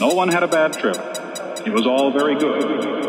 No one had a bad trip. It was all very good.